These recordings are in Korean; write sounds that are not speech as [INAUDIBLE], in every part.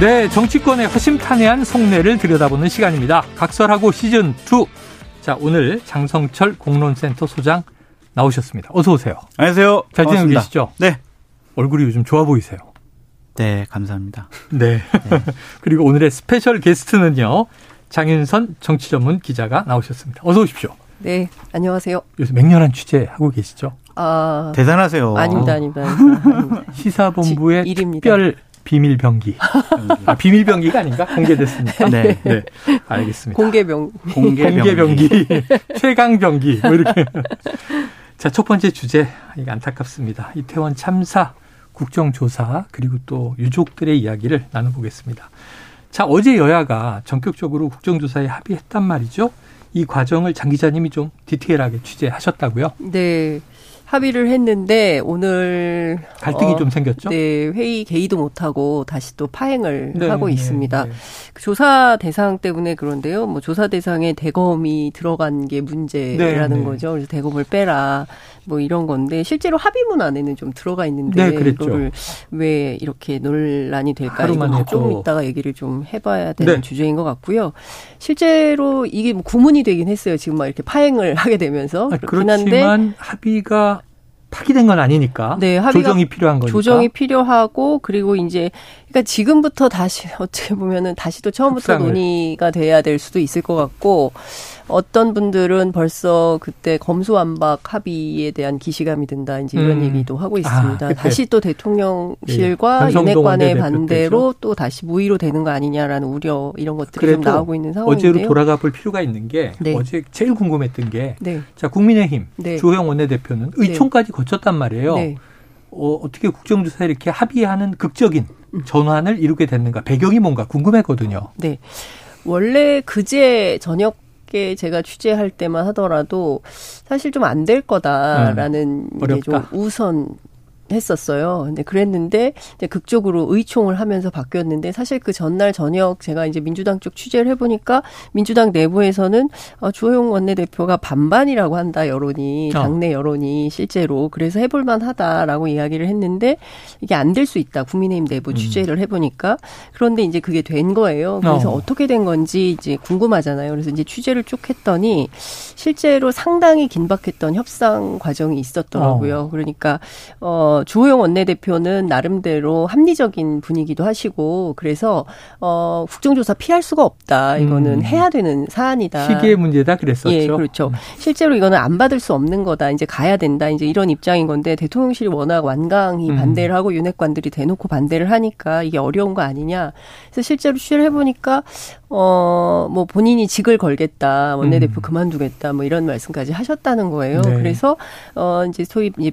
네, 정치권의 허심탄회한 속내를 들여다보는 시간입니다. 각설하고 시즌 2. 자, 오늘 장성철 공론센터 소장 나오셨습니다. 어서 오세요. 안녕하세요. 잘 지내고 계시죠? 네. 얼굴이 요즘 좋아 보이세요. 네, 감사합니다. 네. 네. [LAUGHS] 그리고 오늘의 스페셜 게스트는요. 장윤선 정치 전문 기자가 나오셨습니다. 어서 오십시오. 네, 안녕하세요. 요새 맹렬한 취재 하고 계시죠? 아, 대단하세요. 아닙니다, 아닙니다. 아닙니다. [LAUGHS] 시사본부의 특별 비밀 병기. 아, 비밀 병기가 아닌가? 공개됐습니까? 네. 네. 알겠습니다. 공개 병 공개, 공개 병기. [LAUGHS] 최강 병기. 뭐 이렇게. 자, 첫 번째 주제. 이게 안타깝습니다. 이태원 참사 국정조사 그리고 또 유족들의 이야기를 나눠보겠습니다. 자, 어제 여야가 전격적으로 국정조사에 합의했단 말이죠. 이 과정을 장 기자님이 좀 디테일하게 취재하셨다고요? 네. 합의를 했는데 오늘 갈등이 어, 좀 생겼죠. 네, 회의 개의도 못 하고 다시 또 파행을 네, 하고 네, 있습니다. 네. 그 조사 대상 때문에 그런데요. 뭐 조사 대상에 대검이 들어간 게 문제라는 네, 네. 거죠. 그래서 대검을 빼라. 뭐 이런 건데 실제로 합의문 안에는 좀 들어가 있는데 네, 이거를 왜 이렇게 논란이 될까 이거 좀 이따가 얘기를 좀 해봐야 되는 네. 주제인 것 같고요. 실제로 이게 뭐 구문이 되긴 했어요. 지금 막 이렇게 파행을 [LAUGHS] 하게 되면서 아, 그렇긴 한데 합의가 파기된 건 아니니까. 네, 조정이 필요한 거니까. 조정이 필요하고 그리고 이제 그러니까 지금부터 다시 [LAUGHS] 어떻게 보면은 다시 또 처음부터 협상을. 논의가 돼야 될 수도 있을 것 같고 어떤 분들은 벌써 그때 검수완박 합의에 대한 기시감이 든다 이제 이런 음. 얘기도 하고 있습니다. 아, 다시 또 대통령실과 예. 윤핵관의 반대로 또 다시 무의로 되는 거 아니냐라는 우려 이런 것들이 좀 나오고 있는 상황인데요. 어제로 돌아가 볼 필요가 있는 게 네. 어제 제일 궁금했던 게 네. 자, 국민의힘 네. 조영 원내대표는 네. 의총까지 거쳤단 말이에요. 네. 어, 어떻게 국정조사에 이렇게 합의하는 극적인 음. 전환을 이루게 됐는가 배경이 뭔가 궁금했거든요. 네. 원래 그제 저녁 게 제가 취재할 때만 하더라도 사실 좀 안 될 거다라는 음, 게 좀 우선 했었어요. 근데 그랬는데 이제 극적으로 의총을 하면서 바뀌었는데 사실 그 전날 저녁 제가 이제 민주당 쪽 취재를 해보니까 민주당 내부에서는 어, 주호영 원내대표가 반반이라고 한다 여론이 어. 당내 여론이 실제로 그래서 해볼만하다라고 이야기를 했는데 이게 안 될 수 있다 국민의힘 내부 음. 취재를 해보니까 그런데 이제 그게 된 거예요. 그래서 어. 떻게 된 건지 이제 궁금하잖아요. 그래서 이제 취재를 쭉 했더니 실제로 상당히 긴박했던 협상 과정이 있었더라고요. 어. 그러니까 어. 주호영 원내대표는 나름대로 합리적인 분위기도 하시고 그래서 어 국정조사 피할 수가 없다. 이거는 음. 해야 되는 사안이다. 시기의 문제다 그랬었죠. 예, 그렇죠. 실제로 이거는 안 받을 수 없는 거다. 이제 가야 된다. 이제 이런 입장인 건데 대통령실이 워낙 완강히 음. 반대를 하고 윤핵관들이 대놓고 반대를 하니까 이게 어려운 거 아니냐. 그래서 실제로 취재를 해보니까 어, 뭐 본인이 직을 걸겠다, 원내대표 음. 그만두겠다, 뭐 이런 말씀까지 하셨다는 거예요. 네. 그래서, 어, 이제 소위 이제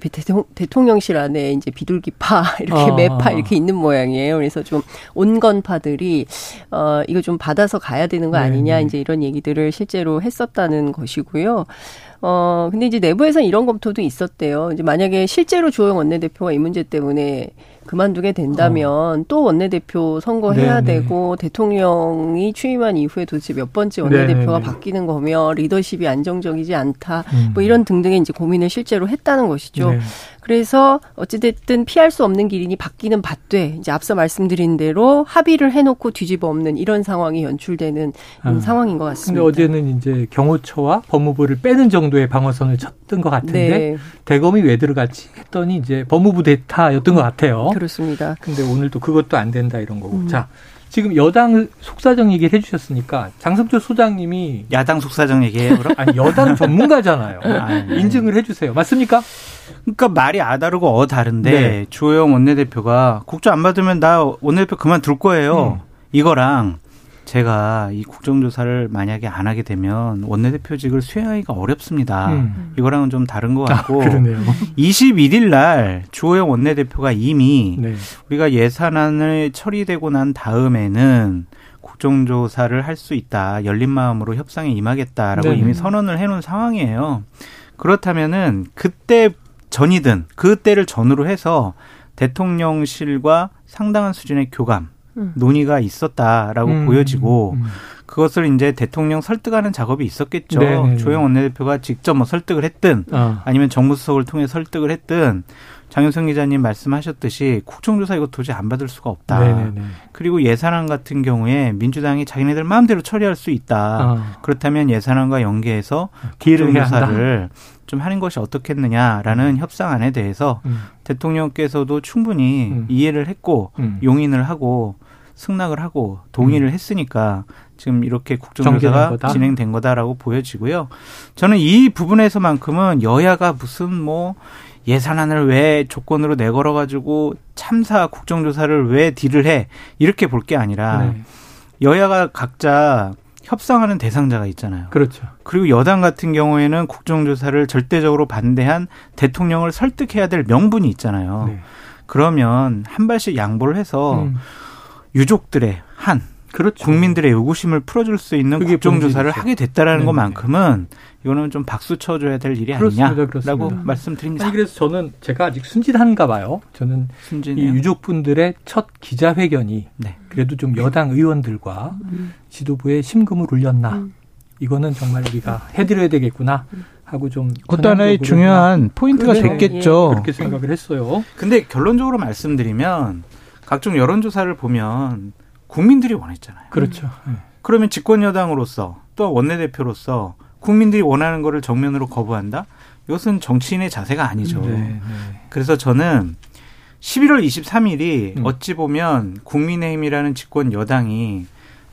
대통 령, 실 안에 이제 비둘기파, [LAUGHS] 이렇게 아. 매파 이렇게 있는 모양이에요. 그래서 좀 온건파들이, 어, 이거 좀 받아서 가야 되는 거 네, 아니냐, 네. 이제 이런 얘기들을 실제로 했었다는 것이고요. 어, 근데 이제 내부에서는 이런 검토도 있었대요. 이제 만약에 실제로 조영 원내대표가 이 문제 때문에 그만두게 된다면 어. 또 원내대표 선거해야 네네. 되고 대통령이 취임한 이후에 도대체 몇 번째 원내대표가 네네. 바뀌는 거며 리더십이 안정적이지 않다. 음. 뭐 이런 등등의 이제 고민을 실제로 했다는 것이죠. 네. 그래서 어찌됐든 피할 수 없는 길이니 바뀌는 받되 이제 앞서 말씀드린 대로 합의를 해놓고 뒤집어 엎는 이런 상황이 연출되는 아. 상황인 것 같습니다. 근데 어제는 이제 경호처와 법무부를 빼는 정도의 방어선을 쳤던 것 같은데 네. 대검이 왜 들어갔지 했더니 이제 법무부 대타였던 것 같아요. 그렇습니다. 근데 오늘도 그것도 안 된다 이런 거고. 음. 자, 지금 여당 속사정 얘기를 해주셨으니까 장성철 소장님이 야당 속사정 얘기해요 그럼? 아니 여당 [LAUGHS] 전문가잖아요. 아, 네. 인증을 해주세요. 맞습니까? 그러니까 말이 아 다르고 어 다른데 네. 주호영 원내대표가 국조 안 받으면 나 원내대표 그만둘 거예요. 음. 이거랑 제가 이 국정조사를 만약에 안 하게 되면 원내대표직을 수행하기가 어렵습니다. 음. 이거랑은 좀 다른 것 같고. 아, 그러네요. 21일 날 주호영 원내대표가 이미 네. 우리가 예산안을 처리되고 난 다음에는 국정조사를 할 수 있다. 열린 마음으로 협상에 임하겠다라고 네. 이미 선언을 해놓은 상황이에요. 그렇다면은 그때 전이든 그때를 전후로 해서 대통령실과 상당한 수준의 교감, 음. 논의가 있었다라고 음. 보여지고 음. 그것을 이제 대통령 설득하는 작업이 있었겠죠. 네네네. 네, 네. 조영 원내대표가 직접 뭐 설득을 했든 어. 아니면 정무수석을 통해 설득을 했든 장윤성 기자님 말씀하셨듯이 국정조사 이거 도저히 안 받을 수가 없다. 네네네. 네, 그리고 예산안 같은 경우에 민주당이 자기네들 마음대로 처리할 수 있다. 어. 그렇다면 예산안과 연계해서 국정조사를 좀 하는 것이 어떻겠느냐라는 음. 협상안에 대해서 음. 대통령께서도 충분히 음. 이해를 했고 음. 용인을 하고 승낙을 하고 동의를 음. 했으니까 지금 이렇게 국정조사가 진행된 거다라고 보여지고요. 저는 이 부분에서만큼은 여야가 무슨 뭐 예산안을 왜 조건으로 내걸어 가지고 참사 국정조사를 왜 딜을 해 이렇게 볼 게 아니라 네. 여야가 각자 협상하는 대상자가 있잖아요. 그렇죠. 그리고 여당 같은 경우에는 국정조사를 절대적으로 반대한 대통령을 설득해야 될 명분이 있잖아요. 네. 그러면 한 발씩 양보를 해서 음. 유족들의 한 그렇죠. 국민들의 의구심을 풀어줄 수 있는 국정조사를 하게 됐다라는 네 것만큼은 이거는 좀 박수 쳐줘야 될 일이 그렇습니다. 아니냐라고 그렇습니다. 말씀드립니다. 아니 그래서 저는 제가 아직 순진한가 봐요. 저는 순진이요? 이 유족분들의 첫 기자회견이 네. 그래도 좀 여당 의원들과 음. 지도부에 심금을 울렸나 음. 이거는 정말 우리가 해드려야 되겠구나. 하고 좀 그것도 하나의 중요한 포인트가 그래, 됐겠죠. 예. 그렇게 생각을 했어요. 근데 결론적으로 말씀드리면 각종 여론조사를 보면 국민들이 원했잖아요. 그렇죠. 네. 그러면 집권 여당으로서 또 원내대표로서 국민들이 원하는 거를 정면으로 거부한다? 이것은 정치인의 자세가 아니죠. 네, 네. 그래서 저는 11월 23일이 음. 어찌 보면 국민의힘이라는 집권 여당이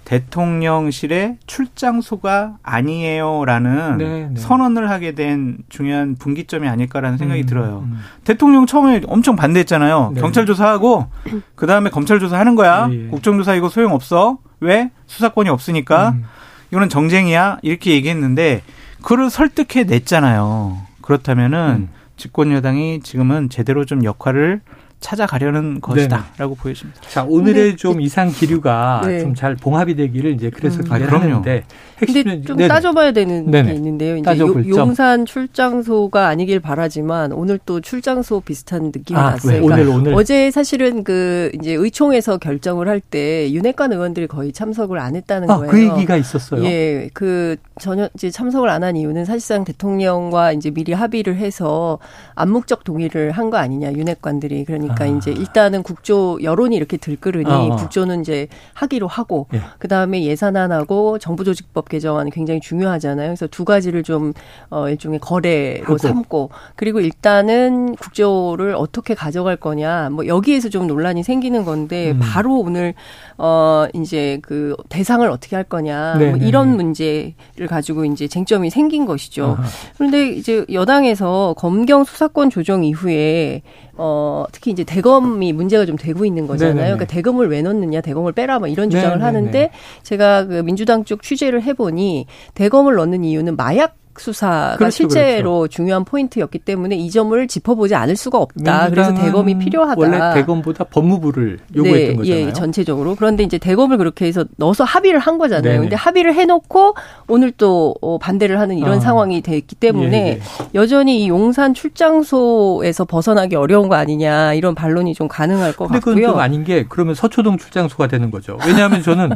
대통령실의 출장소가 아니에요라는 네, 네. 선언을 하게 된 중요한 분기점이 아닐까라는 생각이 음, 들어요. 음. 대통령 처음에 엄청 반대했잖아요. 네. 경찰 조사하고 그 다음에 검찰 조사하는 거야. 예, 예. 국정조사 이거 소용 없어. 왜? 수사권이 없으니까. 음. 이거는 정쟁이야. 이렇게 얘기했는데 그를 설득해 냈잖아요. 그렇다면은 음. 집권 여당이 지금은 제대로 좀 역할을 찾아가려는 것이다라고 보여집니다. 자 오늘의 좀 이상 기류가 네. 좀잘 봉합이 되기를 이제 그래서 음. 기대하는데 근데 좀 네네. 따져봐야 되는 네네. 게 있는데요. 이제 용 산 출장소가 아니길 바라지만 오늘 또 출장소 비슷한 느낌이 아, 났어요. 그러니까 오늘 오늘 어제 사실은 그 이제 의총에서 결정을 할 때 윤핵관 의원들이 거의 참석을 안 했다는 아, 거예요. 그 얘기가 있었어요. 예, 그 전혀 이제 참석을 안 한 이유는 사실상 대통령과 이제 미리 합의를 해서 암묵적 동의를 한 거 아니냐 윤핵관들이 그러니까 아. 이제 일단은 국조 여론이 이렇게 들끓으니 어. 국조는 이제 하기로 하고 예. 그 다음에 예산안하고 정부조직법 개정안이 굉장히 중요하잖아요. 그래서 두 가지를 좀 어, 일종의 거래로 하고. 삼고 그리고 일단은 국조를 어떻게 가져갈 거냐 뭐 여기에서 좀 논란이 생기는 건데 음. 바로 오늘 어 이제 그 대상을 어떻게 할 거냐 뭐 이런 문제를 가지고 이제 쟁점이 생긴 것이죠. 아하. 그런데 이제 여당에서 검경 수사권 조정 이후에 어, 특히 이제 대검이 문제가 좀 되고 있는 거잖아요. 네네네. 그러니까 대검을 왜 넣느냐, 대검을 빼라, 뭐 이런 주장을 네네네. 하는데 제가 그 민주당 쪽 취재를 해보니 대검을 넣는 이유는 마약 수사가 그렇죠, 실제로 그렇죠. 중요한 포인트였기 때문에 이 점을 짚어보지 않을 수가 없다. 그래서 대검이 필요하다. 원래 대검보다 법무부를 요구했던 네, 거잖아요. 예, 전체적으로. 그런데 이제 대검을 그렇게 해서 넣어서 합의를 한 거잖아요. 네네. 근데 합의를 해놓고 오늘 또 어, 반대를 하는 이런 아. 상황이 됐기 때문에 예, 예. 여전히 이 용산 출장소에서 벗어나기 어려운 거 아니냐 이런 반론이 좀 가능할 것 같고요. 그건 좀 아닌 게 그러면 서초동 출장소가 되는 거죠. 왜냐하면 저는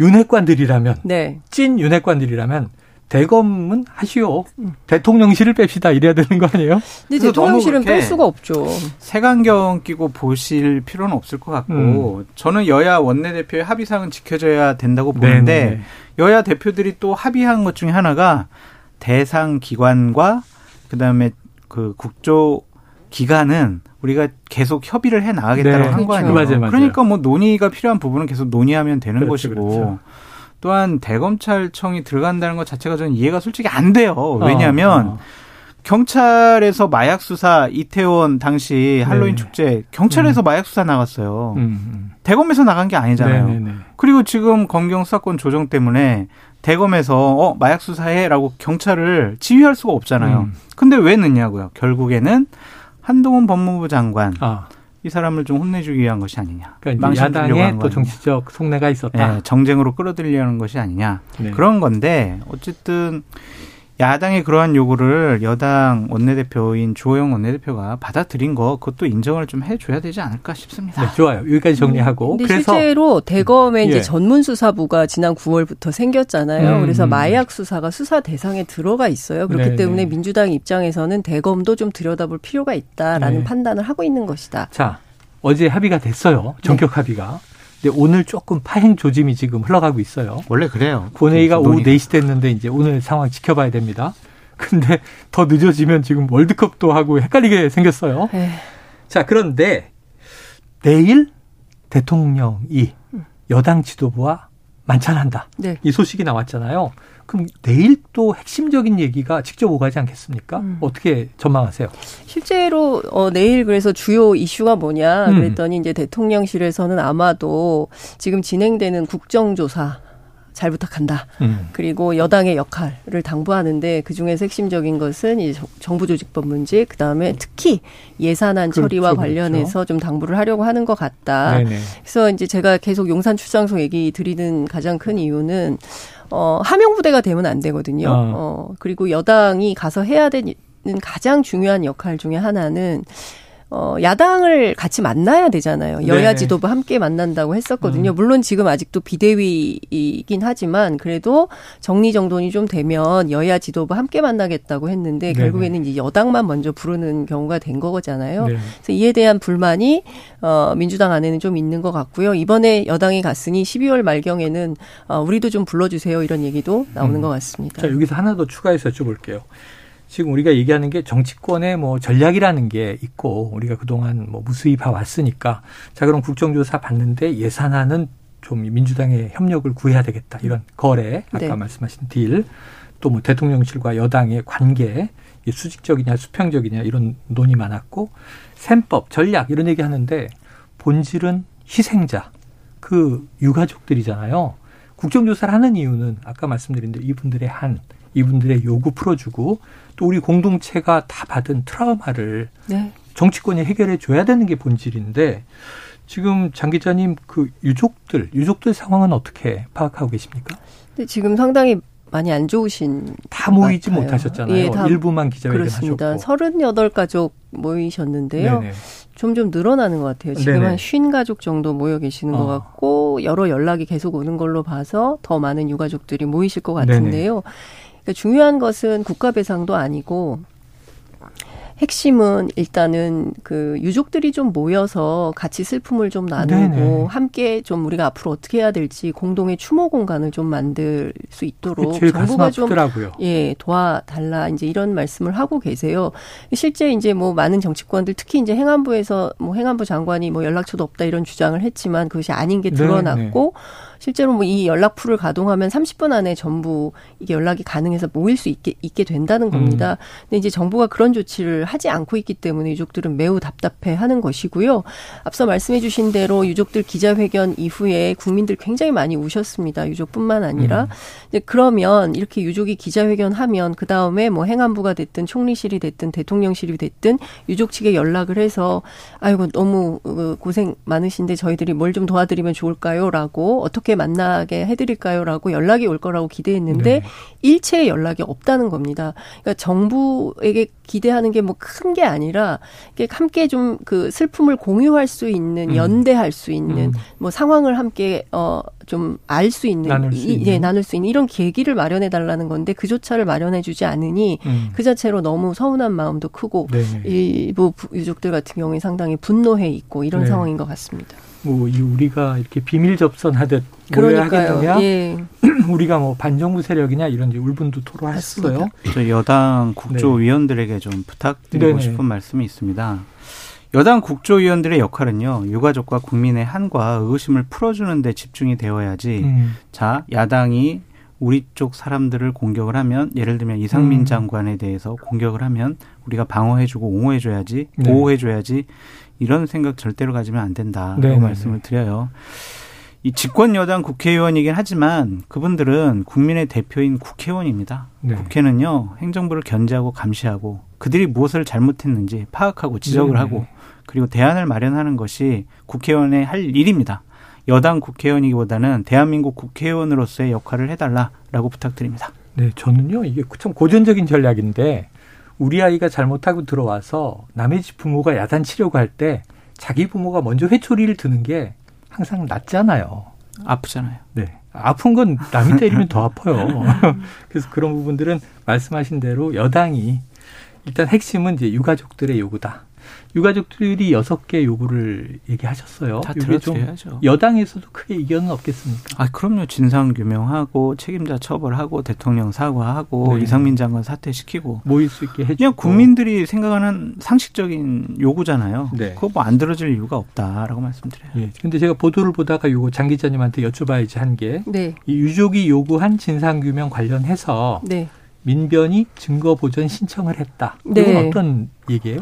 윤핵관들이라면 [LAUGHS] 네. 찐 윤핵관들이라면 대검은 하시오. 대통령실을 뺍시다. 이래야 되는 거 아니에요? 근데 대통령실은 뺄 수가 없죠. 색안경 끼고 보실 필요는 없을 것 같고 음. 저는 여야 원내대표의 합의사항은 지켜져야 된다고 보는데 네네. 여야 대표들이 또 합의한 것 중에 하나가 대상 기관과 그다음에 그 국조 기관은 우리가 계속 협의를 해 나가겠다고 네. 한거 아니에요. 맞아요, 맞아요. 그러니까 뭐 논의가 필요한 부분은 계속 논의하면 되는 그렇죠, 것이고 그렇죠. 또한 대검찰청이 들어간다는 것 자체가 저는 이해가 솔직히 안 돼요. 왜냐하면 어, 어. 경찰에서 마약 수사 이태원 당시 할로윈 네. 축제 경찰에서 음. 마약 수사 나갔어요. 음, 음. 대검에서 나간 게 아니잖아요. 네네네. 네, 네. 그리고 지금 검경 수사권 조정 때문에 대검에서 어 마약 수사해라고 경찰을 지휘할 수가 없잖아요. 음. 근데 왜 넣냐고요? 결국에는 한동훈 법무부 장관 아. 이 사람을 좀 혼내주기 위한 것이 아니냐. 그러니까 야당의 또 정치적 속내가 있었다. 네, 정쟁으로 끌어들이려는 것이 아니냐. 네. 그런 건데 어쨌든 야당의 그러한 요구를 여당 원내대표인 주호영 원내대표가 받아들인 거 그것도 인정을 좀 해줘야 되지 않을까 싶습니다. 네, 좋아요. 여기까지 정리하고. 음, 근데 그래서 실제로 대검에 음, 이제 예. 전문수사부가 지난 9월부터 생겼잖아요. 음. 그래서 마약 수사가 수사 대상에 들어가 있어요. 그렇기 네, 때문에 네. 민주당 입장에서는 대검도 좀 들여다볼 필요가 있다라는 네. 판단을 하고 있는 것이다. 자, 어제 합의가 됐어요. 전격 네. 합의가. 근데 오늘 조금 파행 조짐이 지금 흘러가고 있어요. 원래 그래요. 본회의가 오후 4시 됐는데 이제 오늘 상황 지켜봐야 됩니다. [LAUGHS] 근데 더 늦어지면 지금 월드컵도 하고 헷갈리게 생겼어요. 에이. 네. 자, 그런데 내일 대통령이 여당 지도부와 만찬한다. 네. 이 소식이 나왔잖아요. 그럼 내일 또 핵심적인 얘기가 직접 오가지 않겠습니까? 음. 어떻게 전망하세요? 실제로 어, 내일 그래서 주요 이슈가 뭐냐 음. 그랬더니 이제 대통령실에서는 아마도 지금 진행되는 국정조사 잘 부탁한다. 음. 그리고 여당의 역할을 당부하는데 그 중에서 핵심적인 것은 이 정부 조직법 문제, 그 다음에 특히 예산안 그렇죠, 처리와 관련해서 그렇죠. 좀 당부를 하려고 하는 것 같다. 네네. 그래서 이제 제가 계속 용산 출장소 얘기 드리는 가장 큰 이유는 어, 하명 부대가 되면 안 되거든요. 어. 어, 그리고 여당이 가서 해야 되는 가장 중요한 역할 중에 하나는 어, 야당을 같이 만나야 되잖아요. 여야 네. 지도부 함께 만난다고 했었거든요. 음. 물론 지금 아직도 비대위이긴 하지만 그래도 정리정돈이 좀 되면 여야 지도부 함께 만나겠다고 했는데 네. 결국에는 이제 여당만 먼저 부르는 경우가 된 거잖아요. 네. 그래서 이에 대한 불만이 어, 민주당 안에는 좀 있는 것 같고요. 이번에 여당이 갔으니 12월 말경에는 어, 우리도 좀 불러주세요 이런 얘기도 나오는 음. 것 같습니다. 자 여기서 하나 더 추가해서 여쭤볼게요. 지금 우리가 얘기하는 게 정치권의 뭐 전략이라는 게 있고 우리가 그동안 뭐 무수히 봐왔으니까 자 그럼 국정조사 받는데 예산안은 좀 민주당의 협력을 구해야 되겠다 이런 거래 아까 네. 말씀하신 딜 또 뭐 대통령실과 여당의 관계 수직적이냐 수평적이냐 이런 논의 많았고 셈법 전략 이런 얘기 하는데 본질은 희생자 그 유가족들이잖아요. 국정조사를 하는 이유는 아까 말씀드린 대로 이분들의 한 이분들의 요구 풀어주고 또 우리 공동체가 다 받은 트라우마를 네. 정치권이 해결해 줘야 되는 게 본질인데 지금 장 기자님 그 유족들 유족들 상황은 어떻게 파악하고 계십니까? 네, 지금 상당히 많이 안 좋으신 다 모이지 같아요. 못하셨잖아요. 예, 일부만 기자회견 그렇습니다. 하셨고. 38가족 모이셨는데요. 네네. 점점 늘어나는 것 같아요. 지금 네네. 한 50 가족 정도 모여 계시는 어. 것 같고 여러 연락이 계속 오는 걸로 봐서 더 많은 유가족들이 모이실 것 같은데요. 네네. 그러니까 중요한 것은 국가 배상도 아니고 핵심은 일단은 그 유족들이 좀 모여서 같이 슬픔을 좀 나누고 네네. 함께 좀 우리가 앞으로 어떻게 해야 될지 공동의 추모 공간을 좀 만들 수 있도록 정부가 좀 예, 도와달라 이제 이런 말씀을 하고 계세요. 실제 이제 뭐 많은 정치권들 특히 이제 행안부에서 뭐 행안부 장관이 뭐 연락처도 없다 이런 주장을 했지만 그것이 아닌 게 드러났고 네네. 실제로 뭐 이 연락풀을 가동하면 30분 안에 전부 이게 연락이 가능해서 모일 수 있게 있게 된다는 겁니다. 음. 근데 이제 정부가 그런 조치를 하지 않고 있기 때문에 유족들은 매우 답답해 하는 것이고요. 앞서 말씀해 주신 대로 유족들 기자회견 이후에 국민들 굉장히 많이 우셨습니다. 유족뿐만 아니라 음. 이제 그러면 이렇게 유족이 기자회견 하면 그 다음에 뭐 행안부가 됐든 총리실이 됐든 대통령실이 됐든 유족 측에 연락을 해서 아이고 너무 어, 고생 많으신데 저희들이 뭘 좀 도와드리면 좋을까요라고 어떻게 어떻게 만나게 해드릴까요?라고 연락이 올 거라고 기대했는데 네. 일체의 연락이 없다는 겁니다. 그러니까 정부에게 기대하는 게 뭐 큰 게 아니라 함께 좀 그 슬픔을 공유할 수 있는 음. 연대할 수 있는 음. 뭐 상황을 함께 어 좀 알 수 있는, 나눌 수 있는. 예, 나눌 수 있는 이런 계기를 마련해 달라는 건데 그조차를 마련해 주지 않으니 음. 그 자체로 너무 서운한 마음도 크고 네네. 일부 유족들 같은 경우에 상당히 분노해 있고 이런 네. 상황인 것 같습니다. 뭐 우리가 이렇게 비밀 접선하듯 그러니까요. 예. [CLEARS THROAT] 우리가 뭐 반정부 세력이냐 이런 울분도 토로했어요. 저 여당 국조위원들에게 네. 좀 부탁드리고 네네. 싶은 말씀이 있습니다. 여당 국조위원들의 역할은요 유가족과 국민의 한과 의구심을 풀어주는 데 집중이 되어야지 음. 자 야당이 우리 쪽 사람들을 공격을 하면 예를 들면 이상민 음. 장관에 대해서 공격을 하면 우리가 방어해주고 옹호해줘야지 네. 보호해줘야지 이런 생각 절대로 가지면 안 된다라고 네, 네 말씀을 네. 드려요. 이 집권 여당 국회의원이긴 하지만 그분들은 국민의 대표인 국회의원입니다. 네. 국회는요 행정부를 견제하고 감시하고 그들이 무엇을 잘못했는지 파악하고 지적을 네. 하고 그리고 대안을 마련하는 것이 국회의원의 할 일입니다. 여당 국회의원이기보다는 대한민국 국회의원으로서의 역할을 해달라라고 부탁드립니다. 네, 저는요 이게 참 고전적인 전략인데 우리 아이가 잘못하고 들어와서 남의 집 부모가 야단치려고 할 때 자기 부모가 먼저 회초리를 드는 게 항상 낫잖아요. 아프잖아요. 네. 아픈 건 남이 [LAUGHS] 때리면 더 아파요. [LAUGHS] 그래서 그런 부분들은 말씀하신 대로 여당이 일단 핵심은 이제 유가족들의 요구다. 유가족들이 여섯 개 요구를 얘기하셨어요. 다 들어드려야죠. 여당에서도 크게 이견은 없겠습니까? 아, 그럼요. 진상 규명하고 책임자 처벌하고 대통령 사과하고 네. 이상민 장관 사퇴시키고 모일 수 있게 해주고 그냥 국민들이 생각하는 상식적인 요구잖아요. 네. 그거 뭐 안 들어줄 이유가 없다라고 말씀드려요. 예. 근데 제가 보도를 보다가 요거 장 기자님한테 여쭤봐야지 한게 네. 이 유족이 요구한 진상 규명 관련해서 네. 민변이 증거 보전 신청을 했다. 이건 네. 어떤 얘기예요?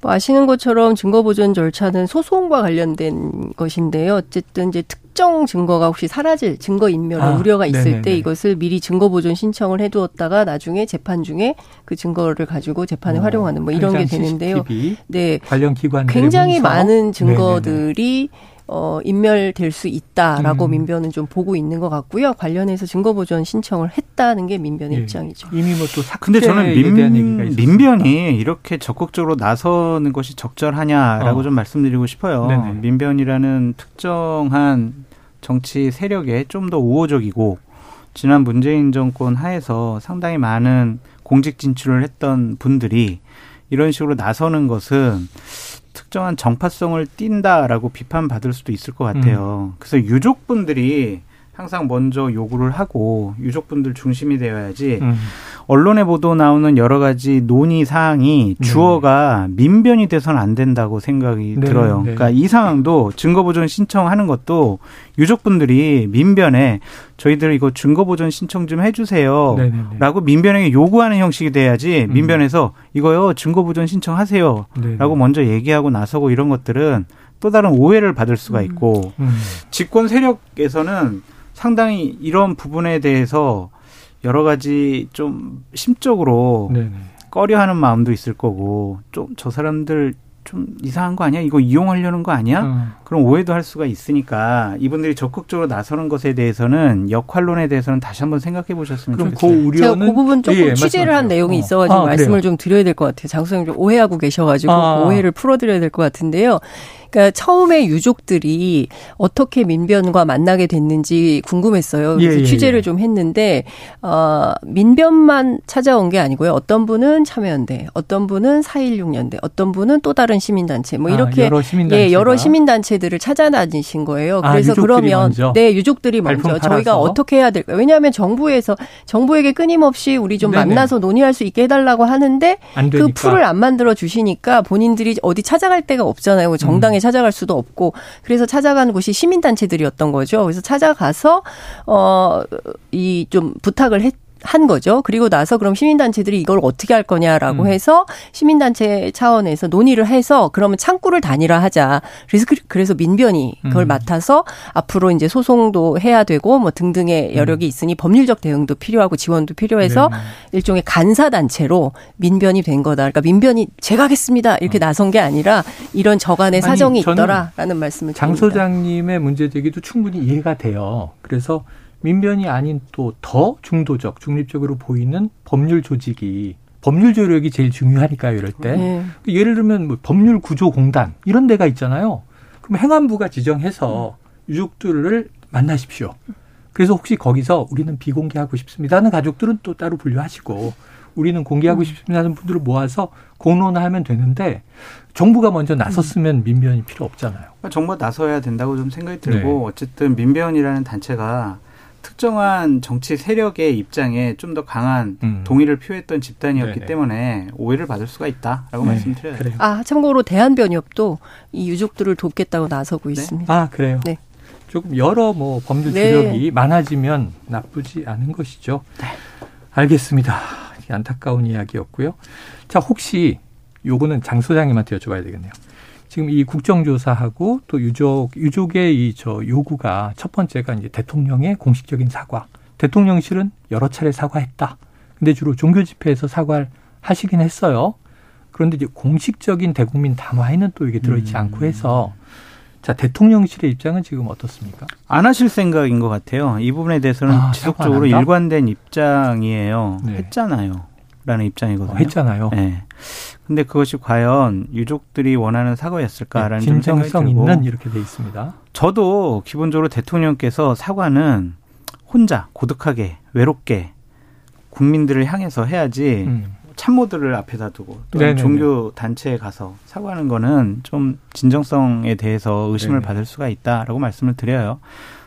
뭐 아시는 것처럼 증거 보존 절차는 소송과 관련된 것인데요. 어쨌든 이제 특정 증거가 혹시 사라질 증거 인멸 아, 우려가 있을 네네네. 때 이것을 미리 증거 보존 신청을 해두었다가 나중에 재판 중에 그 증거를 가지고 재판에 어, 활용하는 뭐 이런 게 되는데요. 네, 관련 기관 굉장히 문서? 많은 증거들이 네네네. 어, 인멸될 수 있다라고 음. 민변은 좀 보고 있는 것 같고요. 관련해서 증거 보전 신청을 했다는 게 민변의 예. 입장이죠. 이미 뭐 또 근데 저는 민, 민변이 이렇게 적극적으로 나서는 것이 적절하냐라고 어. 좀 말씀드리고 싶어요. 네네. 민변이라는 특정한 정치 세력에 좀 더 우호적이고 지난 문재인 정권 하에서 상당히 많은 공직 진출을 했던 분들이 이런 식으로 나서는 것은 특정한 정파성을 띈다라고 비판받을 수도 있을 것 같아요. 음. 그래서 유족분들이 항상 먼저 요구를 하고 유족분들 중심이 되어야지 음. 언론에 보도 나오는 여러 가지 논의 사항이 네. 주어가 네. 민변이 돼서는 안 된다고 생각이 네. 들어요. 네. 그러니까 이 상황도 증거보존 신청하는 것도 유족분들이 민변에 저희들 이거 증거보존 신청 좀 해주세요. 네, 네, 라고 민변에게 요구하는 형식이 돼야지 음. 민변에서 이거요 증거보존 신청하세요. 라고 먼저 얘기하고 나서고 이런 것들은 또 다른 오해를 받을 수가 음. 있고 음. 집권 세력에서는 상당히 이런 부분에 대해서 여러 가지 좀 심적으로 네네. 꺼려하는 마음도 있을 거고 좀 저 사람들 좀 이상한 거 아니야? 이거 이용하려는 거 아니야? 음. 그런 오해도 할 수가 있으니까 이분들이 적극적으로 나서는 것에 대해서는 역할론에 대해서는 다시 한번 생각해 보셨으면 좋겠어요. 그 우려는 제가 그 부분 조금 예, 취재를 한 내용이 어. 있어가지고 아, 말씀을 좀 드려야 될 것 같아요. 장소영 좀 오해하고 계셔가지고 아. 그 오해를 풀어드려야 될 것 같은데요. 그러니까 처음에 유족들이 어떻게 민변과 만나게 됐는지 궁금했어요. 그래서 예, 예, 취재를 예. 좀 했는데 어 민변만 찾아온 게 아니고요. 어떤 분은 참여연대, 어떤 분은 416연대, 어떤 분은 또 다른 시민단체 뭐 아, 이렇게 아, 여러 시민단체 예, 여러 시민단체들을 찾아다니신 거예요. 아, 그래서 아, 그러면 먼저? 네, 유족들이 먼저 저희가 어떻게 해야 될까? 왜냐하면 정부에서 정부에게 끊임없이 우리 좀 네네. 만나서 논의할 수 있게 해달라고 하는데 그 풀을 안 만들어 주시니까 본인들이 어디 찾아갈 데가 없잖아요. 정당에 음. 찾아갈 수도 없고 그래서 찾아가는 곳이 시민단체들이었던 거죠. 그래서 찾아가서 어 이 좀 부탁을 했. 한 거죠. 그리고 나서 그럼 시민단체들이 이걸 어떻게 할 거냐라고 음. 해서 시민단체 차원에서 논의를 해서 그러면 창구를 단일화하자. 그래서 그, 그래서 민변이 그걸 음. 맡아서 앞으로 이제 소송도 해야 되고 뭐 등등의 음. 여력이 있으니 법률적 대응도 필요하고 지원도 필요해서 네 일종의 간사 단체로 민변이 된 거다. 그러니까 민변이 제가 하겠습니다 이렇게 어. 나선 게 아니라 이런 저간의 사정이 있더라라는 말씀을 장 소장님의 문제 제기도 충분히 이해가 돼요. 그래서 민변이 아닌 또 더 중도적, 중립적으로 보이는 법률 조직이 법률 조력이 제일 중요하니까요, 이럴 때. 네. 예를 들면 뭐 법률 구조 공단 이런 데가 있잖아요. 그럼 행안부가 지정해서 유족들을 만나십시오. 그래서 혹시 거기서 우리는 비공개하고 싶습니다 하는 가족들은 또 따로 분류하시고 우리는 공개하고 음. 싶습니다 하는 분들을 모아서 공론화하면 되는데 정부가 먼저 나섰으면 민변이 필요 없잖아요. 그러니까 정부가 나서야 된다고 좀 생각이 들고 네. 어쨌든 민변이라는 단체가 특정한 정치 세력의 입장에 좀 더 강한 음. 동의를 표했던 집단이었기 네네. 때문에 오해를 받을 수가 있다라고 네. 말씀드려요. 그래요. 아 참고로 대한변협도 이 유족들을 돕겠다고 나서고 네? 있습니다. 아 그래요. 네. 조금 여러 뭐 법률 네. 주력이 많아지면 나쁘지 않은 것이죠. 네. 알겠습니다. 안타까운 이야기였고요. 자, 혹시 요거는 장 소장님한테 여쭤봐야 되겠네요. 지금 이 국정조사하고 또 유족, 유족의 이 저 요구가 첫 번째가 이제 대통령의 공식적인 사과. 대통령실은 여러 차례 사과했다. 근데 주로 종교 집회에서 사과를 하시긴 했어요. 그런데 이제 공식적인 대국민 담화에는 또 이게 들어있지 음. 않고 해서 자 대통령실의 입장은 지금 어떻습니까? 안 하실 생각인 것 같아요. 이 부분에 대해서는 아, 지속적으로 일관된 입장이에요. 네. 했잖아요. 라는 입장이거든요. 어, 했잖아요. 네. 근데 그것이 과연 유족들이 원하는 사과였을까라는 네, 진정성 있는 이렇게 돼 있습니다. 저도 기본적으로 대통령께서 사과는 혼자 고독하게 외롭게 국민들을 향해서 해야지 음. 참모들을 앞에다 두고 또 종교 단체에 가서 사과하는 거는 좀 진정성에 대해서 의심을 네네. 받을 수가 있다라고 말씀을 드려요.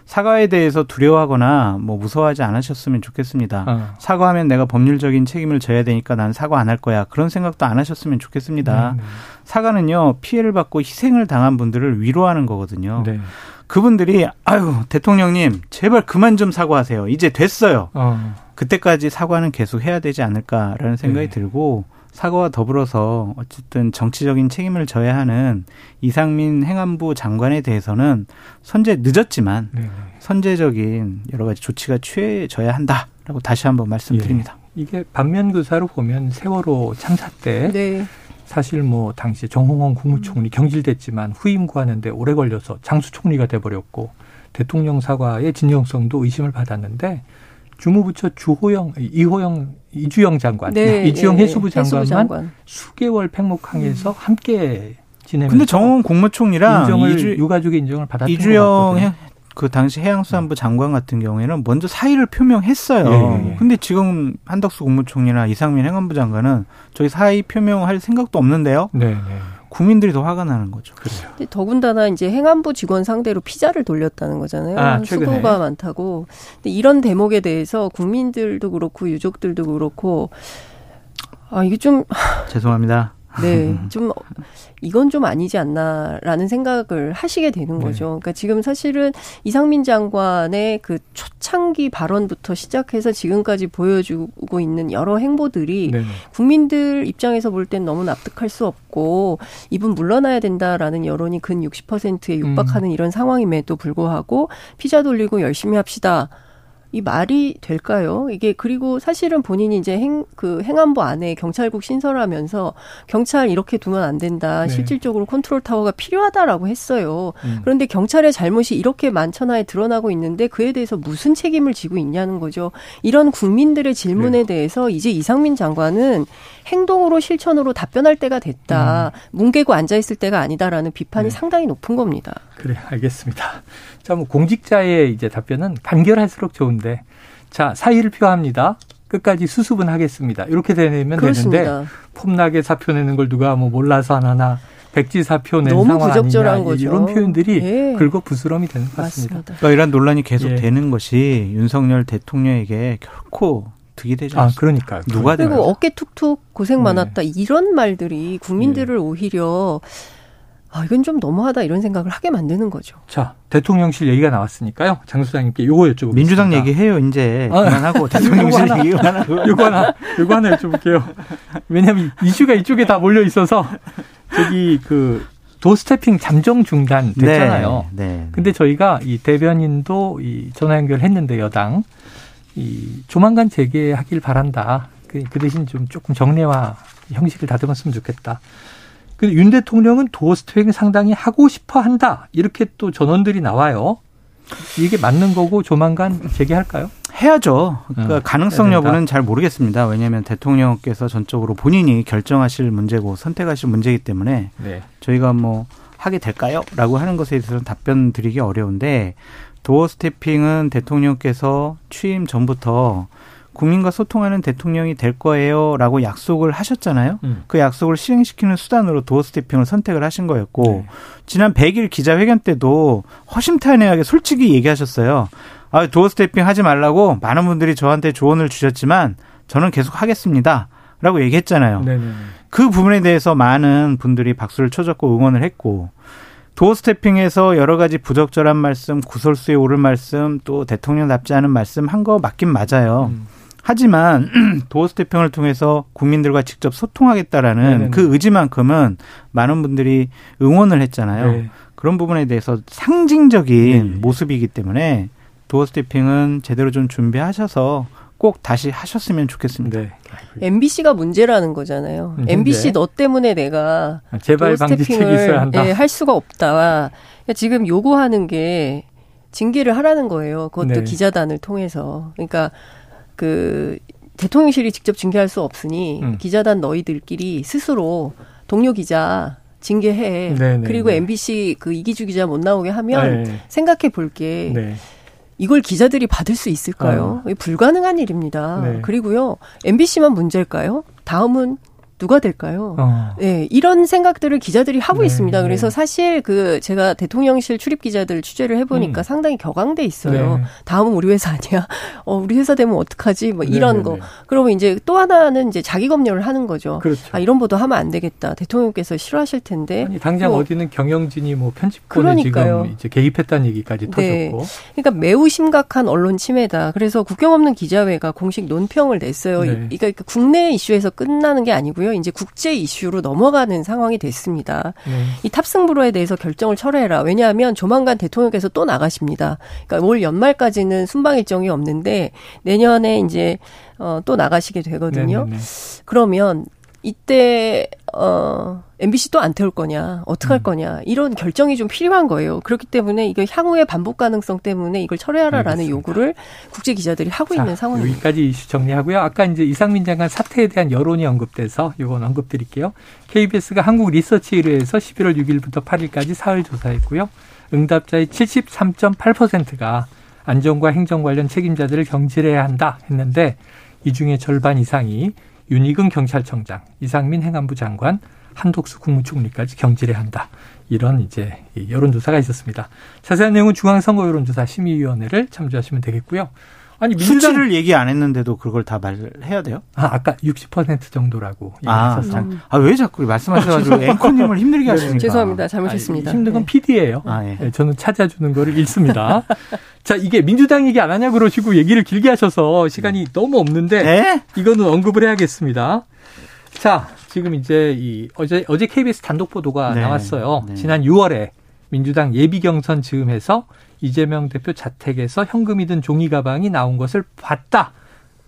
사과에 대해서 두려워하거나 뭐 무서워하지 않으셨으면 좋겠습니다. 어. 사과하면 내가 법률적인 책임을 져야 되니까 난 사과 안 할 거야. 그런 생각도 안 하셨으면 좋겠습니다. 네, 네. 사과는요 피해를 받고 희생을 당한 분들을 위로하는 거거든요. 네. 그분들이 아유 대통령님 제발 그만 좀 사과하세요. 이제 됐어요. 어. 그때까지 사과는 계속 해야 되지 않을까라는 생각이 네. 들고 사과와 더불어서 어쨌든 정치적인 책임을 져야 하는 이상민 행안부 장관에 대해서는 선제 늦었지만 네. 선제적인 여러 가지 조치가 취해져야 한다라고 다시 한번 말씀드립니다. 예. 이게 반면 교사로 보면 세월호 참사 때 네. 사실 뭐 당시 정홍원 국무총리 경질됐지만 후임 구하는데 오래 걸려서 장수 총리가 돼버렸고 대통령 사과의 진정성도 의심을 받았는데 주무부처 주호영, 이호영, 이주영 장관, 네, 이주영 예, 해수부 장관만 해수부 장관. 수개월 팽목항에서 음. 함께 지내면서 근데 정원 국무총리랑 인정을 이주, 유가족의 인정을 받았던 이주영 그 당시 해양수산부 장관 같은 경우에는 먼저 사의를 표명했어요. 예, 예. 근데 지금 한덕수 국무총리나 이상민 행안부 장관은 저희 사의 표명할 생각도 없는데요. 네, 네. 국민들이 더 화가 나는 거죠. 근데 더군다나 이제 행안부 직원 상대로 피자를 돌렸다는 거잖아요. 아, 수고가 많다고. 근데 이런 대목에 대해서 국민들도 그렇고 유족들도 그렇고 아 이게 좀 죄송합니다. 네, [LAUGHS] 좀 이건 좀 아니지 않나라는 생각을 하시게 되는 네. 거죠. 그러니까 지금 사실은 이상민 장관의 그 초창기 발언부터 시작해서 지금까지 보여주고 있는 여러 행보들이 네. 국민들 입장에서 볼 땐 너무 납득할 수 없고 이분 물러나야 된다라는 여론이 근 60%에 육박하는 음. 이런 상황임에도 불구하고 피자 돌리고 열심히 합시다. 이 말이 될까요? 이게 그리고 사실은 본인이 이제 행, 그 행안부 안에 경찰국 신설하면서 경찰 이렇게 두면 안 된다. 네. 실질적으로 컨트롤 타워가 필요하다라고 했어요. 음. 그런데 경찰의 잘못이 이렇게 만천하에 드러나고 있는데 그에 대해서 무슨 책임을 지고 있냐는 거죠. 이런 국민들의 질문에 네. 대해서 이제 이상민 장관은 행동으로 실천으로 답변할 때가 됐다. 음. 뭉개고 앉아 있을 때가 아니다라는 비판이 네. 상당히 높은 겁니다. 그래, 알겠습니다. 자, 뭐 공직자의 이제 답변은 간결할수록 좋은데 자, 사의를 표합니다. 끝까지 수습은 하겠습니다. 이렇게 되면 그렇습니다. 되는데 폼나게 사표 내는 걸 누가 뭐 몰라서 하나 백지 사표 낸 너무 상황 부적절한 아니냐 거죠. 이런 표현들이 예. 긁어 부스럼이 되는 것 같습니다. 맞습니다. 그러니까 이런 논란이 계속 예. 되는 것이 윤석열 대통령에게 결코 득이 되지 않습니다. 아, 그러니까요. 누가 그리고 어깨 툭툭 고생 네. 많았다 네. 이런 말들이 국민들을 네. 오히려 아, 이건 좀 너무하다 이런 생각을 하게 만드는 거죠. 자, 대통령실 얘기가 나왔으니까요. 장 수장님께 요거 여쭤보겠습니다. 민주당 얘기해요, 이제. 아, 그만하고 대통령실 얘기 그만하고. 요거 하나, 요거 하나 여쭤볼게요. 왜냐하면 이슈가 이쪽에 다 몰려 있어서 저기 그 도스태핑 잠정 중단 됐잖아요. 네, 네. 근데 저희가 이 대변인도 이 전화 연결했는데 여당 이 조만간 재개하길 바란다. 그, 그 대신 좀 조금 정례화 형식을 다듬었으면 좋겠다. 근데 윤 대통령은 도어 스트레칭 상당히 하고 싶어 한다. 이렇게 또 전원들이 나와요. 이게 맞는 거고 조만간 재개할까요? 해야죠. 그러니까 어, 가능성 여부는 잘 모르겠습니다. 왜냐하면 대통령께서 전적으로 본인이 결정하실 문제고 선택하실 문제이기 때문에 네. 저희가 뭐 하게 될까요? 라고 하는 것에 대해서는 답변 드리기 어려운데 도어 스태핑은 대통령께서 취임 전부터 국민과 소통하는 대통령이 될 거예요라고 약속을 하셨잖아요. 음. 그 약속을 시행시키는 수단으로 도어 스태핑을 선택을 하신 거였고 네. 지난 100일 기자회견 때도 허심탄회하게 솔직히 얘기하셨어요. 아, 도어 스태핑 하지 말라고 많은 분들이 저한테 조언을 주셨지만 저는 계속 하겠습니다. 라고 얘기했잖아요. 네네. 그 부분에 대해서 많은 분들이 박수를 쳐줬고 응원을 했고 도어 스태핑에서 여러 가지 부적절한 말씀, 구설수에 오를 말씀, 또 대통령답지 않은 말씀 한 거 맞긴 맞아요. 음. 하지만 [CLEARS THROAT] 도어 스태핑을 통해서 국민들과 직접 소통하겠다라는 네네네. 그 의지만큼은 많은 분들이 응원을 했잖아요. 네. 그런 부분에 대해서 상징적인 네. 모습이기 때문에 도어 스태핑은 제대로 좀 준비하셔서 꼭 다시 하셨으면 좋겠습니다. 네. MBC가 문제라는 거잖아요. 문제. MBC 너 때문에 내가 재발 방지책이 있어야 한다. 예, 할 수가 없다. 그러니까 지금 요구하는 게 징계를 하라는 거예요. 그것도 네. 기자단을 통해서. 그러니까 그 대통령실이 직접 징계할 수 없으니 음. 기자단 너희들끼리 스스로 동료 기자 징계해. 네네, 그리고 네. MBC 그 이기주 기자 못 나오게 하면 네. 생각해 볼게. 네. 이걸 기자들이 받을 수 있을까요? 어. 불가능한 일입니다. 네. 그리고요, MBC만 문제일까요? 다음은 누가 될까요? 어. 네, 이런 생각들을 기자들이 하고 네, 있습니다. 그래서 네. 사실 그 제가 대통령실 출입 기자들 취재를 해보니까 음. 상당히 격앙돼 있어요. 네. 다음은 우리 회사 아니야? [LAUGHS] 어, 우리 회사 되면 어떡하지? 뭐 이런 네, 네, 거. 네. 그러면 이제 또 하나는 이제 자기 검열을 하는 거죠. 그렇죠. 아, 이런 보도 하면 안 되겠다. 대통령께서 싫어하실 텐데. 아니, 당장 뭐, 어디는 경영진이 뭐 편집권에 지금 이제 개입했다는 얘기까지 터졌고. 그러니까 매우 심각한 언론 침해다. 그래서 국경 없는 기자회가 공식 논평을 냈어요. 그러니까 국내 이슈에서 끝나는 게 아니고요. 아고요 이제 국제 이슈로 넘어가는 상황이 됐습니다. 네. 이 탑승 불허에 대해서 결정을 철회해라. 왜냐하면 조만간 대통령께서 또 나가십니다. 그러니까 올 연말까지는 순방 일정이 없는데 내년에 이제 어, 또 나가시게 되거든요. 네네네. 그러면 이때 어 MBC 또 안 태울 거냐, 어떡할 음. 거냐 이런 결정이 좀 필요한 거예요. 그렇기 때문에 이거 향후의 반복 가능성 때문에 이걸 철회하라라는 알겠습니다. 요구를 국제 기자들이 하고 자, 있는 상황입니다. 여기까지 이슈 정리하고요. 아까 이제 이상민 장관 사태에 대한 여론이 언급돼서 이건 언급드릴게요. KBS가 한국 리서치 의뢰에서 11월 6일부터 8일까지 사흘 조사했고요. 응답자의 73.8%가 안전과 행정 관련 책임자들을 경질해야 한다 했는데 이 중에 절반 이상이 윤희근 경찰청장, 이상민 행안부 장관, 한독수 국무총리까지 경질해야 한다. 이런 이제 여론조사가 있었습니다. 자세한 내용은 중앙선거 여론조사 심의위원회를 참조하시면 되겠고요. 아니 민주당 수치를 얘기 안 했는데도 그걸 다 말해야 돼요? 아 아까 60% 정도라고 얘기했었어요. 음. 아왜 아, 자꾸 말씀하셔가지고 앵커님을 힘들게 하시니까 죄송합니다 잘못했습니다. 힘든 건 PD예요. 아, 예. 네, 저는 찾아주는 거를 읽습니다. [LAUGHS] 자 이게 민주당 얘기 안 하냐 그러시고 얘기를 길게 하셔서 시간이 너무 없는데 네? 이거는 언급을 해야겠습니다. 자 지금 이제 이 어제 어제 KBS 단독 보도가 네. 나왔어요. 네. 지난 6월에 민주당 예비 경선 즈음해서 이재명 대표 자택에서 현금이 든 종이 가방이 나온 것을 봤다.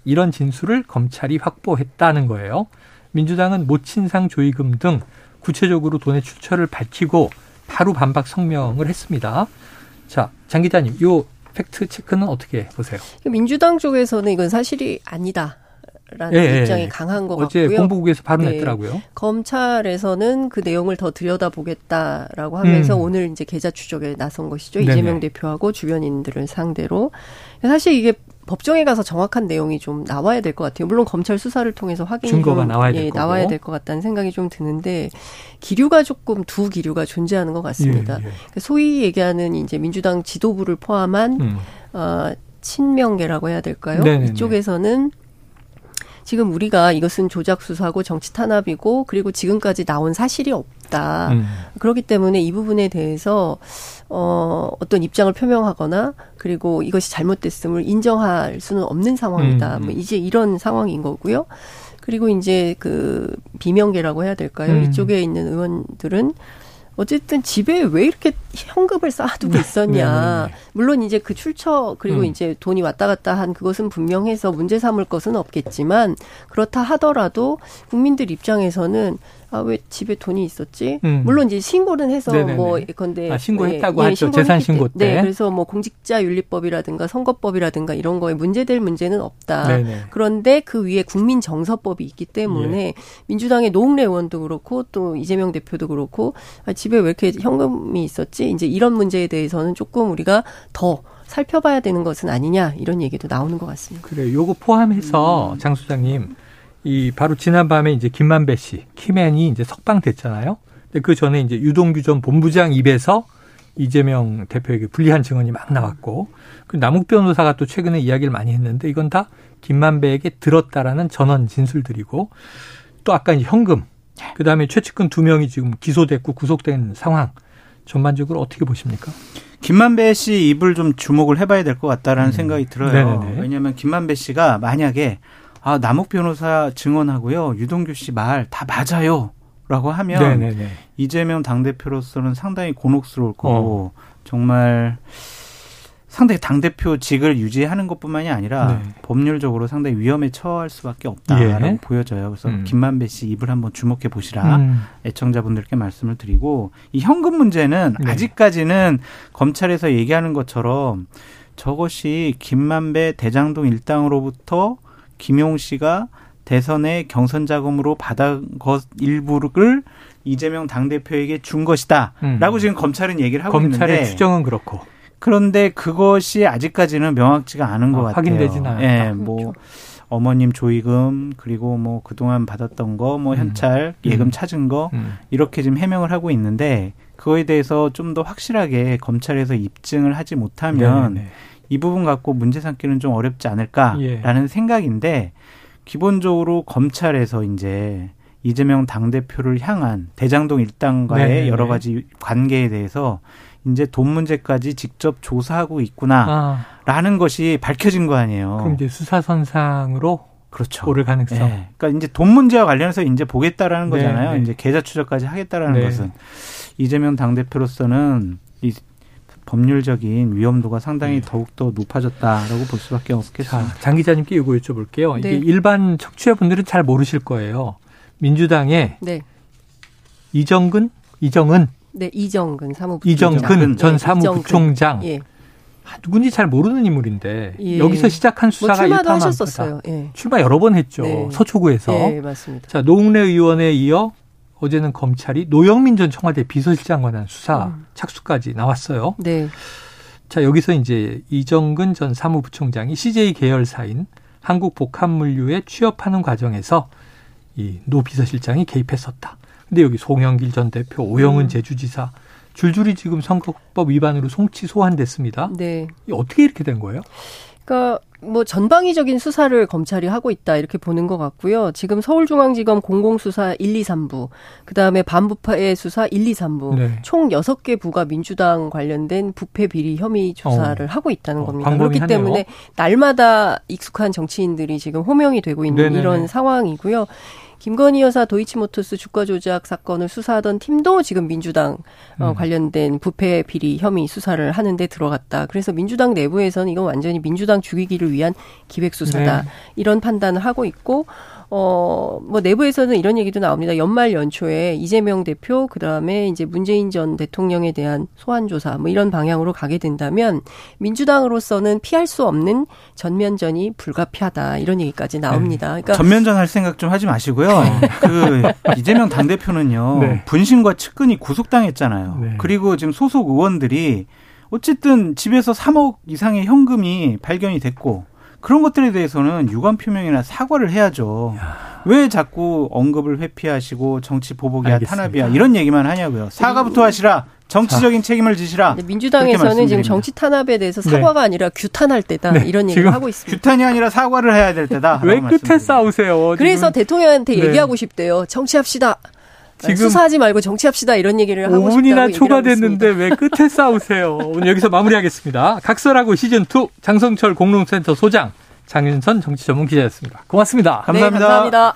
이런 진술을 검찰이 확보했다는 거예요. 민주당은 모친상 조의금 등 구체적으로 돈의 출처를 밝히고 바로 반박 성명을 했습니다. 자, 장 기자님, 요 팩트 체크는 어떻게 보세요? 민주당 쪽에서는 이건 사실이 아니다. 라는 예, 예, 입장이 강한 것 어제 같고요. 공보국에서 바로 네. 검찰에서는 그 내용을 더 들여다보겠다라고 하면서 음. 오늘 이제 계좌 추적에 나선 것이죠. 네네. 이재명 대표하고 주변인들을 상대로. 사실 이게 법정에 가서 정확한 내용이 좀 나와야 될 것 같아요. 물론 검찰 수사를 통해서 확인이 증거가 좀, 나와야 될 예, 나와야 될 것 같다는 생각이 좀 드는데 기류가 조금 두 기류가 존재하는 것 같습니다. 예, 예. 그러니까 소위 얘기하는 이제 민주당 지도부를 포함한 음. 어, 친명계라고 해야 될까요? 네네네. 이쪽에서는 지금 우리가 이것은 조작 수사고 정치 탄압이고 그리고 지금까지 나온 사실이 없다. 음. 그렇기 때문에 이 부분에 대해서 어 어떤 입장을 표명하거나 그리고 이것이 잘못됐음을 인정할 수는 없는 상황이다. 음. 뭐 이제 이런 상황인 거고요. 그리고 이제 그 비명계라고 해야 될까요? 음. 이쪽에 있는 의원들은 어쨌든 집에 왜 이렇게 현금을 쌓아두고 네. 있었냐. 네, 네, 물론 이제 그 출처 그리고 음. 이제 돈이 왔다 갔다 한 그것은 분명해서 문제 삼을 것은 없겠지만 그렇다 하더라도 국민들 입장에서는 아, 왜 집에 돈이 있었지? 음. 물론 이제 신고는 해서 네네네. 뭐, 건데. 아, 신고했다고 예, 하죠. 재산 신고 때. 네. 그래서 뭐 공직자 윤리법이라든가 선거법이라든가 이런 거에 문제될 문제는 없다. 네네. 그런데 그 위에 국민 정서법이 있기 때문에 예. 민주당의 노웅래 의원도 그렇고 또 이재명 대표도 그렇고 아, 집에 왜 이렇게 현금이 있었지? 이제 이런 문제에 대해서는 조금 우리가 더 살펴봐야 되는 것은 아니냐 이런 얘기도 나오는 것 같습니다. 그래, 요거 포함해서 음. 장 소장님 이 바로 지난밤에 이제 김만배 씨, 키맨이 이제 석방됐잖아요. 근데 그 전에 이제 유동규 전 본부장 입에서 이재명 대표에게 불리한 증언이 막 나왔고 그 남욱 변호사가 또 최근에 이야기를 많이 했는데 이건 다 김만배에게 들었다라는 전원 진술들이고 또 아까 이제 현금 그다음에 최측근 두 명이 지금 기소됐고 구속된 상황 전반적으로 어떻게 보십니까? 김만배 씨 입을 좀 주목을 해봐야 될 것 같다라는 음. 생각이 들어요. 네네네. 왜냐하면 김만배 씨가 만약에 아 남욱 변호사 증언하고요 유동규 씨 말 다 맞아요. 라고 하면 네네네. 이재명 당대표로서는 상당히 곤혹스러울 거고 어. 정말 상당히 당대표직을 유지하는 것뿐만이 아니라 네. 법률적으로 상당히 위험에 처할 수밖에 없다라고 예. 보여져요. 그래서 음. 김만배 씨 입을 한번 주목해 보시라 음. 애청자분들께 말씀을 드리고 이 현금 문제는 네. 아직까지는 검찰에서 얘기하는 것처럼 저것이 김만배 대장동 일당으로부터 김용 씨가 대선의 경선 자금으로 받은 것 일부를 이재명 당대표에게 준 것이다라고 음. 지금 검찰은 얘기를 하고 검찰의 있는데 검찰의 추정은 그렇고 그런데 그것이 아직까지는 명확지가 않은 것 어, 같아요. 확인되지는 않았다. 예, 뭐 그렇죠. 어머님 조의금 그리고 뭐 그동안 받았던 거, 뭐 음. 현찰 음. 예금 찾은 거 음. 이렇게 지금 해명을 하고 있는데 그거에 대해서 좀 더 확실하게 검찰에서 입증을 하지 못하면 네네. 이 부분 갖고 문제 삼기는 좀 어렵지 않을까라는 예. 생각인데 기본적으로 검찰에서 이제 이재명 당대표를 향한 대장동 일당과의 네네. 여러 가지 관계에 대해서 이제 돈 문제까지 직접 조사하고 있구나라는 아. 것이 밝혀진 거 아니에요. 그럼 이제 수사선상으로 그렇죠. 오를 가능성. 네. 그러니까 이제 돈 문제와 관련해서 이제 보겠다라는 네, 거잖아요. 네. 이제 계좌 추적까지 하겠다라는 네. 것은 이재명 당대표로서는 이 법률적인 위험도가 상당히 네. 더욱더 높아졌다라고 볼 수밖에 없겠습니다. 자, 장 기자님께 이거 여쭤볼게요. 이게 네. 일반 청취자분들은 잘 모르실 거예요. 민주당의 이정근, 이정은 네, 이정근 사무부 이정근 전 네, 사무부총장. 예. 아, 누군지 잘 모르는 인물인데 예. 여기서 시작한 수사가 뭐 출마도 하셨었어요. 예. 출마 여러 번 했죠. 네. 서초구에서. 네, 맞습니다. 자, 노웅래 의원에 이어 어제는 검찰이 노영민 전 청와대 비서실장 관한 수사 음. 착수까지 나왔어요. 네. 자, 여기서 이제 이정근 전 사무부총장이 CJ 계열사인 한국복합물류에 취업하는 과정에서 이 노 비서실장이 개입했었다. 근데 여기 송영길 전 대표, 오영은 음. 제주지사 줄줄이 지금 선거법 위반으로 송치 소환됐습니다. 네. 어떻게 이렇게 된 거예요? 그러니까 뭐 전방위적인 수사를 검찰이 하고 있다 이렇게 보는 것 같고요. 지금 서울중앙지검 공공수사 1, 2, 3부, 그 다음에 반부패 수사 1, 2, 3부, 네. 총 6개 부가 민주당 관련된 부패 비리 혐의 조사를 어. 하고 있다는 어, 겁니다. 그렇기 하네요. 때문에 날마다 익숙한 정치인들이 지금 호명이 되고 있는 네네네. 이런 상황이고요. 김건희 여사 도이치모터스 주가 조작 사건을 수사하던 팀도 지금 민주당 어, 음. 관련된 부패 비리 혐의 수사를 하는데 들어갔다. 그래서 민주당 내부에서는 이건 완전히 민주당 죽이기를 위한 기획 수사다. 네. 이런 판단을 하고 있고 어, 뭐 내부에서는 이런 얘기도 나옵니다. 연말 연초에 이재명 대표, 그 다음에 이제 문재인 전 대통령에 대한 소환 조사, 뭐 이런 방향으로 가게 된다면 민주당으로서는 피할 수 없는 전면전이 불가피하다. 이런 얘기까지 나옵니다. 네. 그러니까 전면전 할 생각 좀 하지 마시고요. 네. 그 이재명 당 대표는요. [LAUGHS] 네. 분신과 측근이 구속당했잖아요. 네. 그리고 지금 소속 의원들이 어쨌든 집에서 3억 이상의 현금이 발견이 됐고 그런 것들에 대해서는 유감 표명이나 사과를 해야죠. 야. 왜 자꾸 언급을 회피하시고 정치 보복이야 알겠습니다. 탄압이야 이런 얘기만 하냐고요. 사과부터 하시라. 정치적인 자. 책임을 지시라. 민주당에서는 지금 정치 탄압에 대해서 네. 사과가 네. 아니라 규탄할 때다 네. 이런 얘기를 하고 있습니다. 규탄이 아니라 사과를 해야 될 때다. 왜 끝에 싸우세요? 그래서 대통령한테 네. 얘기하고 싶대요. 정치합시다. 지금 수사하지 말고 정치합시다 이런 얘기를 하고 싶다고 5분이나 초과됐는데 왜 끝에 싸우세요? 오늘 여기서 마무리하겠습니다. 각설하고 시즌 2 장성철 공동센터 소장 장윤선 정치 전문 기자였습니다. 고맙습니다. 감사합니다. 네, 감사합니다.